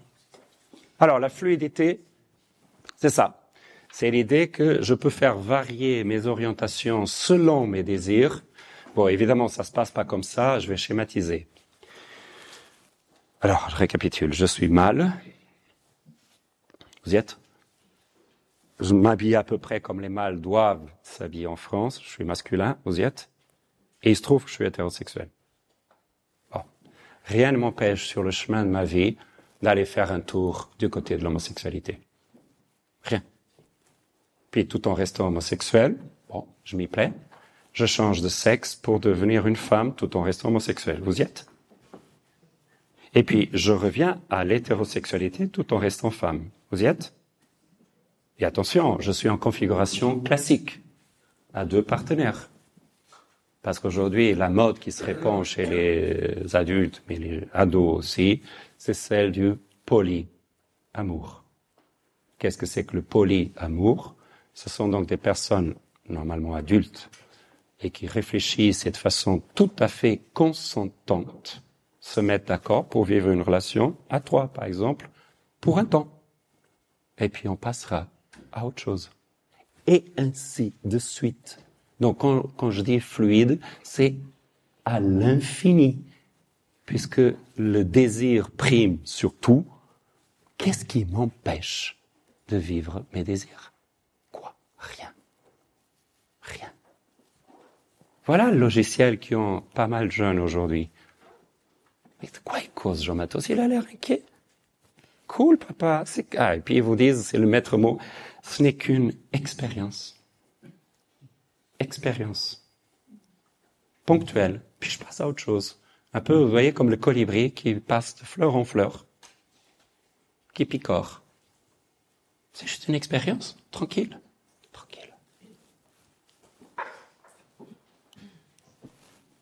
Alors, la fluidité, c'est ça. C'est l'idée que je peux faire varier mes orientations selon mes désirs. Bon, évidemment, ça se passe pas comme ça, je vais schématiser. Alors, je récapitule. Je suis mâle. Vous y êtes? Je m'habille à peu près comme les mâles doivent s'habiller en France. Je suis masculin. Vous y êtes? Et il se trouve que je suis hétérosexuel. Bon. Rien ne m'empêche sur le chemin de ma vie d'aller faire un tour du côté de l'homosexualité. Rien. Puis tout en restant homosexuel, bon, je m'y plais, je change de sexe pour devenir une femme tout en restant homosexuel. Vous y êtes? Et puis je reviens à l'hétérosexualité tout en restant femme. Vous y êtes? Et attention, je suis en configuration classique, à deux partenaires. Parce qu'aujourd'hui, la mode qui se répand chez les adultes, mais les ados aussi, c'est celle du polyamour. Qu'est-ce que c'est que le polyamour? Ce sont donc des personnes normalement adultes et qui réfléchissent de façon tout à fait consentante se mettent d'accord pour vivre une relation à trois, par exemple, pour un temps. Et puis on passera à autre chose. Et ainsi de suite. Donc quand, quand je dis fluide, c'est à l'infini. Puisque le désir prime sur tout, qu'est-ce qui m'empêche de vivre mes désirs? Quoi? Rien. Rien. Voilà le logiciel qui ont pas mal de jeunes aujourd'hui. Mais de quoi il cause, Jean Matos Il a l'air inquiet. Cool, papa. Ah, et puis ils vous disent, c'est le maître mot, ce n'est qu'une expérience. Expérience. Ponctuelle. Puis je passe à autre chose. Un peu, vous voyez, comme le colibri qui passe de fleur en fleur, qui picore. C'est juste une expérience, tranquille.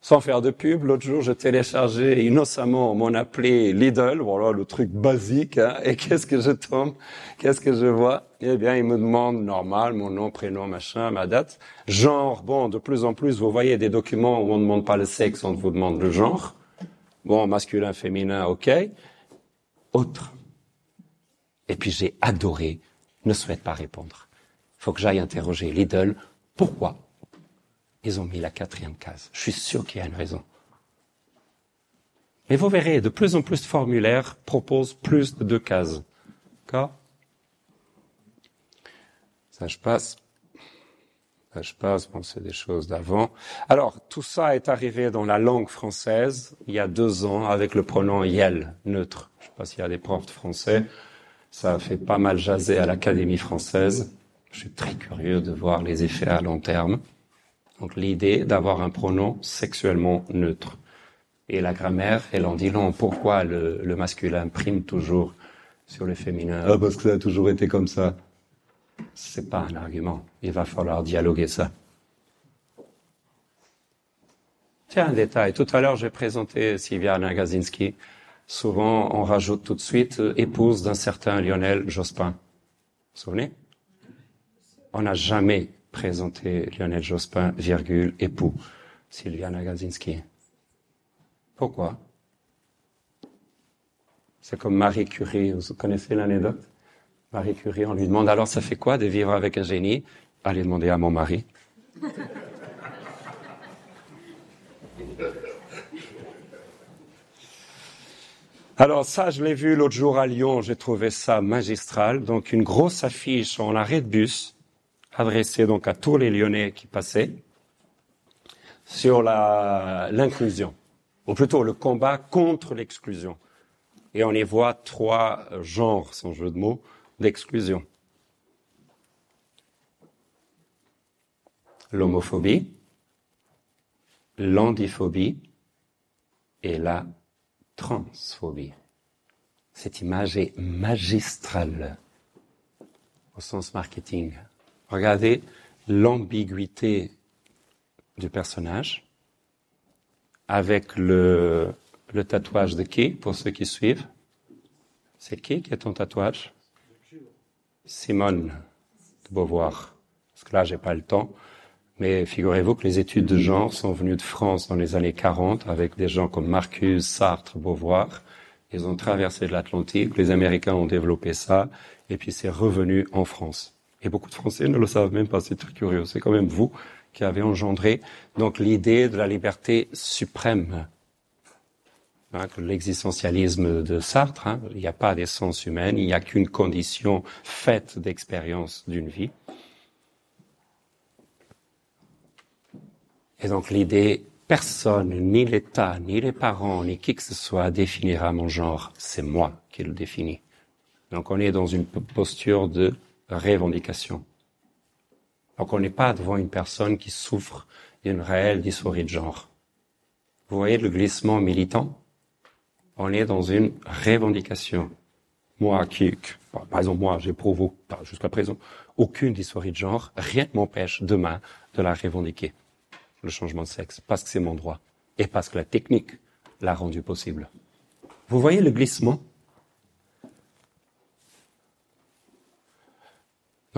Sans faire de pub, l'autre jour, je téléchargeais innocemment mon appelé Lidl, voilà le truc basique, hein, et qu'est-ce que je tombe, qu'est-ce que je vois? Eh bien, il me demande normal, mon nom, prénom, machin, ma date, genre. Bon, de plus en plus, vous voyez des documents où on ne demande pas le sexe, on vous demande le genre. Bon, masculin, féminin, ok. Autre. Et puis j'ai adoré, ne souhaite pas répondre. Faut que j'aille interroger Lidl. Pourquoi? Ils ont mis la quatrième case. Je suis sûr qu'il y a une raison. Mais vous verrez, de plus en plus de formulaires proposent plus de deux cases. D'accord? Ça, je passe. Ça, je passe. Bon, c'est des choses d'avant. Alors, tout ça est arrivé dans la langue française il y a deux ans avec le pronom yel, neutre. Je ne sais pas s'il y a des profs de français. Ça a fait pas mal jaser à l'Académie française. Je suis très curieux de voir les effets à long terme. Donc l'idée d'avoir un pronom sexuellement neutre. Et la grammaire, elle en dit long. Pourquoi le, le masculin prime toujours sur le féminin? Ah, parce que ça a toujours été comme ça. C'est pas un argument. Il va falloir dialoguer ça. Tiens, un détail. Tout à l'heure, j'ai présenté Sylvia Nagazinski. Souvent, on rajoute tout de suite euh, épouse d'un certain Lionel Jospin. Vous vous souvenez? On n'a jamais présenter Lionel Jospin, virgule, époux, Sylviana Gazinski. Pourquoi? C'est comme Marie Curie, vous connaissez l'anecdote? Marie Curie, on lui demande alors ça fait quoi de vivre avec un génie? Allez demander à mon mari. Alors ça, je l'ai vu l'autre jour à Lyon, j'ai trouvé ça magistral. Donc une grosse affiche. En arrêt de bus adressé donc à tous les Lyonnais qui passaient sur l'inclusion, ou plutôt le combat contre l'exclusion. Et on y voit trois genres, sans jeu de mots, d'exclusion. L'homophobie, l'andiphobie et la transphobie. Cette image est magistrale au sens marketing. Regardez l'ambiguïté du personnage avec le, tatouage de qui, pour ceux qui suivent C'est qui qui est ton tatouage? Simone de Beauvoir. Parce que là, j'ai pas le temps. Mais figurez-vous que les études de genre sont venues de France dans les années 40 avec des gens comme Marcuse, Sartre, Beauvoir. Ils ont traversé l'Atlantique, les Américains ont développé ça, et puis c'est revenu en France. Et beaucoup de Français ne le savent même pas, c'est très curieux. C'est quand même vous qui avez engendré donc l'idée de la liberté suprême. Hein, l'existentialisme de Sartre, hein, il n'y a pas d'essence humaine, il n'y a qu'une condition faite d'expérience d'une vie. Et donc l'idée, personne, ni l'État, ni les parents, ni qui que ce soit définira mon genre, c'est moi qui le définis. Donc on est dans une posture de revendication. Donc on n'est pas devant une personne qui souffre d'une réelle dysphorie de genre. Vous voyez le glissement militant? On est dans une revendication. Moi qui, par exemple moi, j'éprouve jusqu'à présent aucune dysphorie de genre, rien ne m'empêche demain de la revendiquer, le changement de sexe, parce que c'est mon droit et parce que la technique l'a rendu possible. Vous voyez le glissement?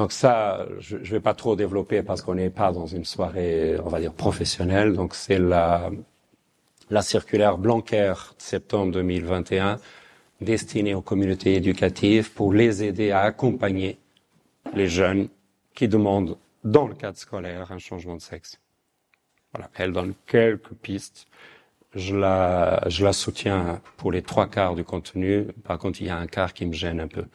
Donc ça, je ne vais pas trop développer parce qu'on n'est pas dans une soirée, on va dire, professionnelle. Donc c'est la, la circulaire Blanquer de septembre 2021 destinée aux communautés éducatives pour les aider à accompagner les jeunes qui demandent dans le cadre scolaire un changement de sexe. Voilà, elle donne quelques pistes. Je la soutiens pour les trois quarts du contenu. Par contre, il y a un quart qui me gêne un peu,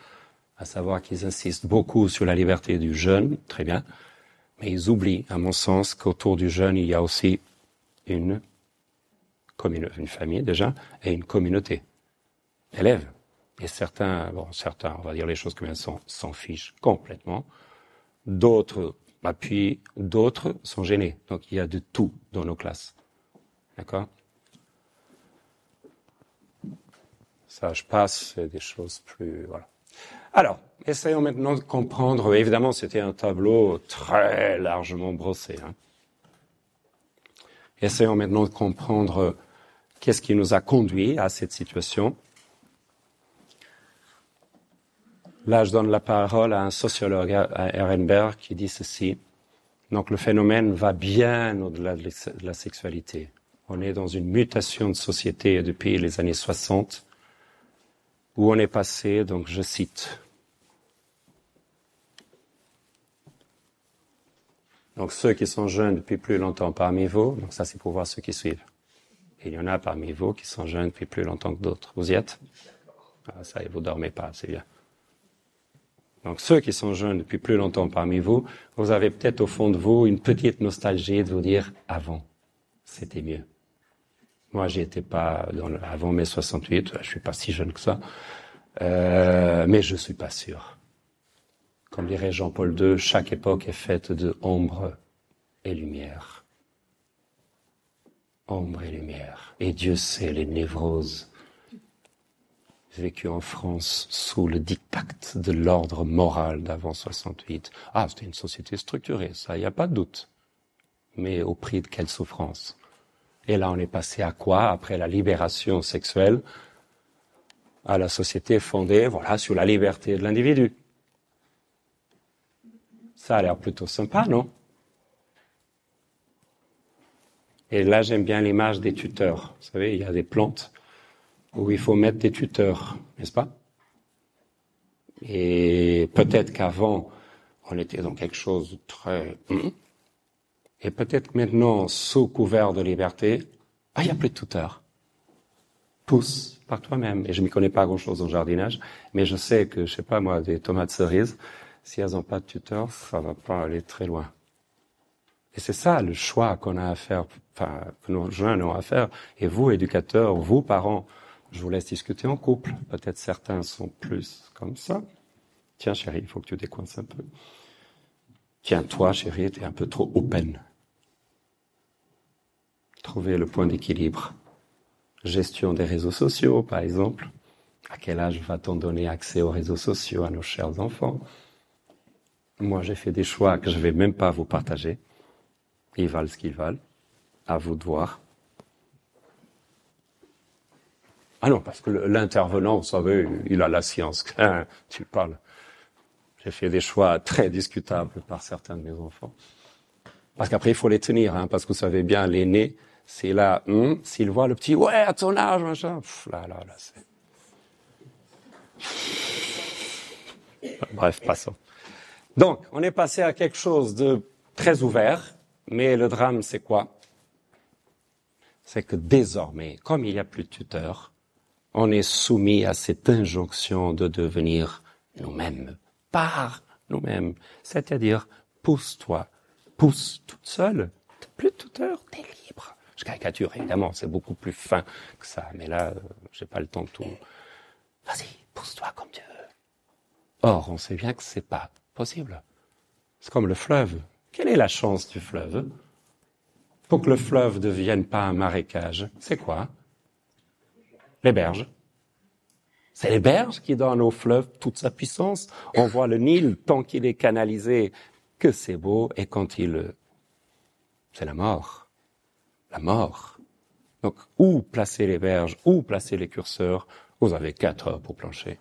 à savoir qu'ils insistent beaucoup sur la liberté du jeune, très bien, mais ils oublient, à mon sens, qu'autour du jeune, il y a aussi une famille déjà, et une communauté. Élèves. Et certains, bon, certains, on va dire les choses comme elles sont, s'en fichent complètement. D'autres appuient, d'autres sont gênés. Donc il y a de tout dans nos classes. D'accord? Ça, je passe, des choses plus, voilà. Alors, essayons maintenant de comprendre. Évidemment, c'était un tableau très largement brossé. Hein. Essayons maintenant de comprendre Qu'est-ce qui nous a conduit à cette situation Là, je donne la parole à un sociologue, à Ehrenberg, qui dit ceci. Donc le phénomène va bien au-delà de la sexualité. On est dans une mutation de société depuis les années 60, où on est passé, donc je cite, donc ceux qui sont jeunes depuis plus longtemps parmi vous, donc ça c'est pour voir ceux qui suivent il y en a parmi vous qui sont jeunes depuis plus longtemps que d'autres. Vous y êtes? Ah, Ça y est, vous dormez pas, c'est bien. Donc ceux qui sont jeunes depuis plus longtemps parmi vous, vous avez peut-être au fond de vous une petite nostalgie de vous dire avant, c'était mieux. Moi, j'y étais pas dans avant mai 68, je suis pas si jeune que ça, euh, mais je suis pas sûr. Comme dirait Jean-Paul II, chaque époque est faite de ombre et lumière ombre et lumière. Et Dieu sait les névroses vécues en France sous le diktat de l'ordre moral d'avant 68. Ah, c'était une société structurée, ça, il n'y a pas de doute. Mais au prix de quelle souffrance Et là, on est passé à quoi? Après la libération sexuelle À la société fondée, voilà, sur la liberté de l'individu. Ça a l'air plutôt sympa, non? Et là, j'aime bien l'image des tuteurs. Vous savez, il y a des plantes où il faut mettre des tuteurs, n'est-ce pas? Et peut-être qu'avant, on était dans quelque chose de très... Et peut-être maintenant, sous couvert de liberté, ah, il n'y a plus de tuteurs. Pousse par toi-même. Et je ne m'y connais pas grand-chose en jardinage, mais je sais que, je sais pas moi, des tomates cerises, si elles n'ont pas de tuteurs, ça va pas aller très loin. Et c'est ça le choix qu'on a à faire, enfin, que nos jeunes ont à faire. Et vous, éducateurs, vous, parents, je vous laisse discuter en couple. Peut-être certains sont plus comme ça. Tiens, chérie, il faut que tu décoinces un peu. Tiens, toi, chérie, tu es un peu trop open. Trouver le point d'équilibre. Gestion des réseaux sociaux, par exemple. À quel âge va-t-on donner accès aux réseaux sociaux à nos chers enfants? Moi, j'ai fait des choix que je vais même pas vous partager. Ils valent ce qu'ils valent. À vous de voir. Ah non, parce que l'intervenant, vous savez, il a la science. tu parles. J'ai fait des choix très discutables par certains de mes enfants. Parce qu'après, il faut les tenir, hein, parce que vous savez bien, l'aîné, c'est là, hum, s'il voit le petit, ouais, à ton âge, machin, là, là, là, c'est... Bref, passons. Donc, on est passé à quelque chose de très ouvert, mais le drame, c'est quoi? C'est que désormais, comme il n'y a plus de tuteur, on est soumis à cette injonction de devenir nous-mêmes, par nous-mêmes. C'est-à-dire, pousse-toi, pousse toute seule, plus de tuteur, t'es libre. Je caricature, évidemment, c'est beaucoup plus fin que ça, mais là, euh, j'ai pas le temps de tout. Vas-y, pousse-toi comme tu veux. Or, on sait bien que c'est pas possible. C'est comme le fleuve. Quelle est la chance du fleuve? Pour que le fleuve ne devienne pas un marécage, c'est quoi? Les berges. C'est les berges qui donnent au fleuve toute sa puissance. On voit le Nil tant qu'il est canalisé que c'est beau et quand il... C'est la mort. La mort. Donc, où placer les berges, où placer les curseurs? Vous avez quatre heures pour plancher.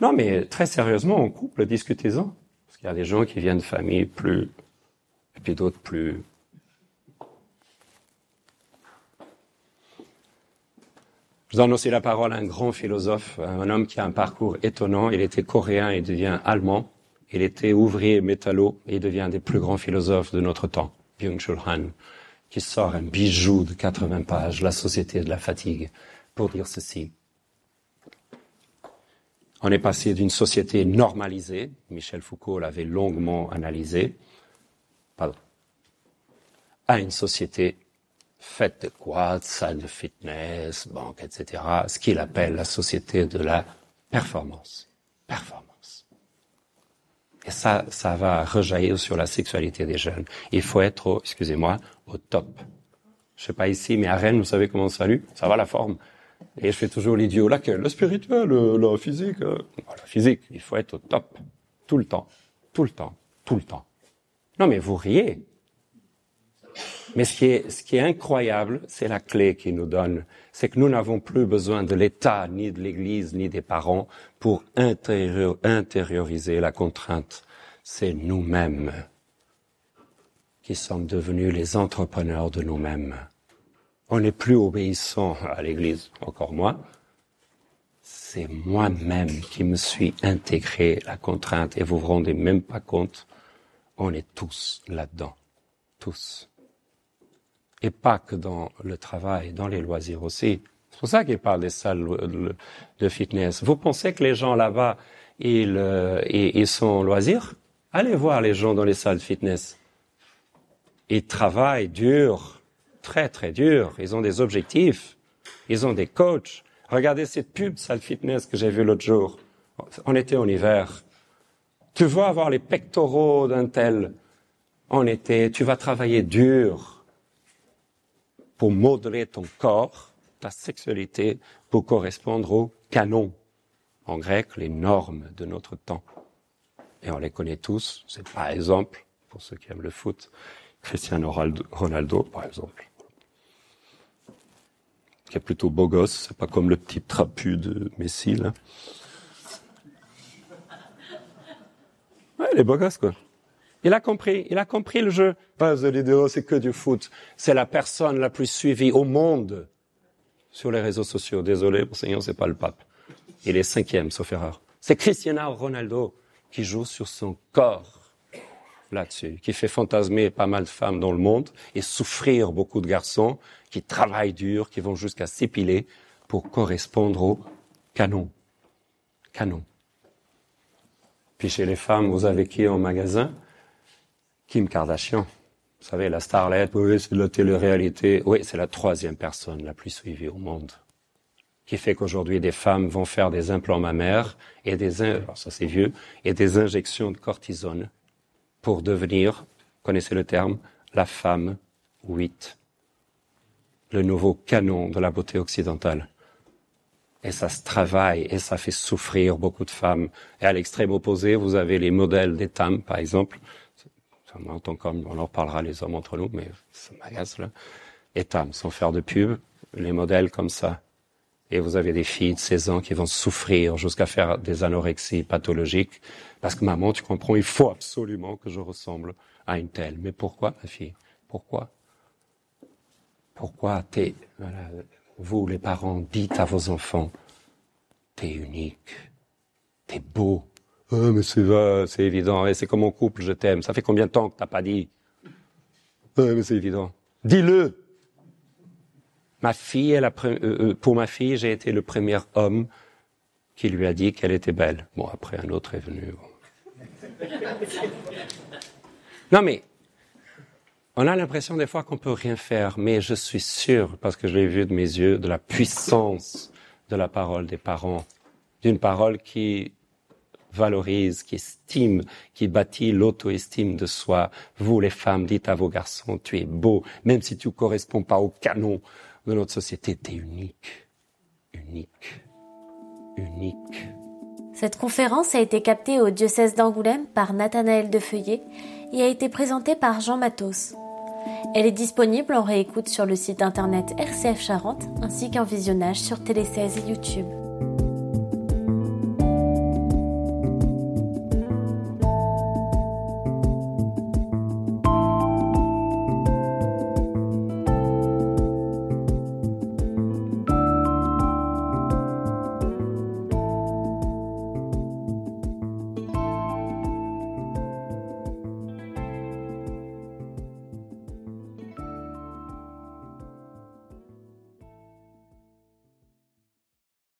Non, mais très sérieusement, en couple, discutez-en. Il y a des gens qui viennent de familles plus, et puis d'autres plus. Je donne aussi la parole à un grand philosophe, un homme qui a un parcours étonnant. Il était coréen et devient allemand. Il était ouvrier métallo et il devient un des plus grands philosophes de notre temps, Byung-Chul Han, qui sort un bijou de 80 pages, La société de la fatigue, pour dire ceci. On est passé d'une société normalisée, Michel Foucault l'avait longuement analysé, pardon, à une société faites de quad, salle de fitness, banque, etc. Ce qu'il appelle la société de la performance. Performance. Et ça, ça va rejaillir sur la sexualité des jeunes. Il faut être, excusez-moi, au top. Je sais pas ici, mais à Rennes, vous savez comment on salue? Ça va la forme? Et je fais toujours l'idiot. Laquelle Le spirituel, le physique euh, La physique. Il faut être au top. Tout le temps. Tout le temps. Tout le temps. Non, mais vous riez. Mais ce qui est, ce qui est incroyable, c'est la clé qu'il nous donne. C'est que nous n'avons plus besoin de l'État, ni de l'Église, ni des parents pour intérioriser la contrainte. C'est nous-mêmes qui sommes devenus les entrepreneurs de nous-mêmes. On n'est plus obéissant à l'Église, encore moi. C'est moi-même qui me suis intégré la contrainte et vous vous rendez même pas compte. On est tous là-dedans. Tous et pas que dans le travail, dans les loisirs aussi. C'est pour ça qu'il parle des salles de fitness. Vous pensez que les gens là-bas, ils, euh, ils sont loisirs Allez voir les gens dans les salles de fitness. Ils travaillent dur, très très dur. Ils ont des objectifs. Ils ont des coachs. Regardez cette pub salle fitness que j'ai vue l'autre jour. On était en hiver. Tu vas avoir les pectoraux d'un tel en été. Tu vas travailler dur pour modeler ton corps, ta sexualité, pour correspondre au canon. En grec, les normes de notre temps. Et on les connaît tous. C'est par exemple, pour ceux qui aiment le foot, Cristiano Ronaldo, par exemple. Qui est plutôt beau gosse, c'est pas comme le petit trapu de Messi, là. Ouais, il est beau gosse, quoi. Il a compris, il a compris le jeu. Pas de l'idéo, c'est que du foot. C'est la personne la plus suivie au monde sur les réseaux sociaux. Désolé, mon Seigneur, c'est pas le pape. Il est cinquième, sauf erreur. C'est Cristiano Ronaldo qui joue sur son corps qui fait fantasmer pas mal de femmes dans le monde et souffrir beaucoup de garçons qui travaillent dur, qui vont jusqu'à s'épiler pour correspondre au canon. Canon. Puis chez les femmes, vous avez qui en magasin? Kim Kardashian. Vous savez, la starlette, oui, c'est de la télé-réalité. Oui, c'est la troisième personne la plus suivie au monde. Qui fait qu'aujourd'hui, des femmes vont faire des implants mammaires et des injections de cortisone pour devenir, connaissez le terme, la femme 8. Le nouveau canon de la beauté occidentale. Et ça se travaille et ça fait souffrir beaucoup de femmes. Et à l'extrême opposé, vous avez les modèles des par exemple, on en reparlera les hommes entre nous, mais ça m'agace là. Et sans faire de pub, les modèles comme ça. Et vous avez des filles de 16 ans qui vont souffrir jusqu'à faire des anorexies pathologiques. Parce que maman, tu comprends, il faut absolument que je ressemble à une telle. Mais pourquoi, ma fille? Pourquoi? Pourquoi t'es, vous les parents, dites à vos enfants, t'es unique, t'es beau, oh, mais c'est c'est évident. c'est comme mon couple, je t'aime. Ça fait combien de temps que t'as pas dit? Mais c'est évident. Dis-le. Ma fille, la euh, euh, pour ma fille, j'ai été le premier homme qui lui a dit qu'elle était belle. Bon, après un autre est venu. non mais, on a l'impression des fois qu'on peut rien faire, mais je suis sûr, parce que je l'ai vu de mes yeux, de la puissance de la parole des parents, d'une parole qui valorise, qui estime, qui bâtit l'auto-estime de soi. Vous, les femmes, dites à vos garçons, tu es beau, même si tu ne corresponds pas au canon de notre société, es unique, unique, unique. Cette conférence a été captée au diocèse d'Angoulême par Nathanaël Defeuillet et a été présentée par Jean Matos. Elle est disponible en réécoute sur le site internet RCF Charente ainsi qu'en visionnage sur Télé 16 et YouTube.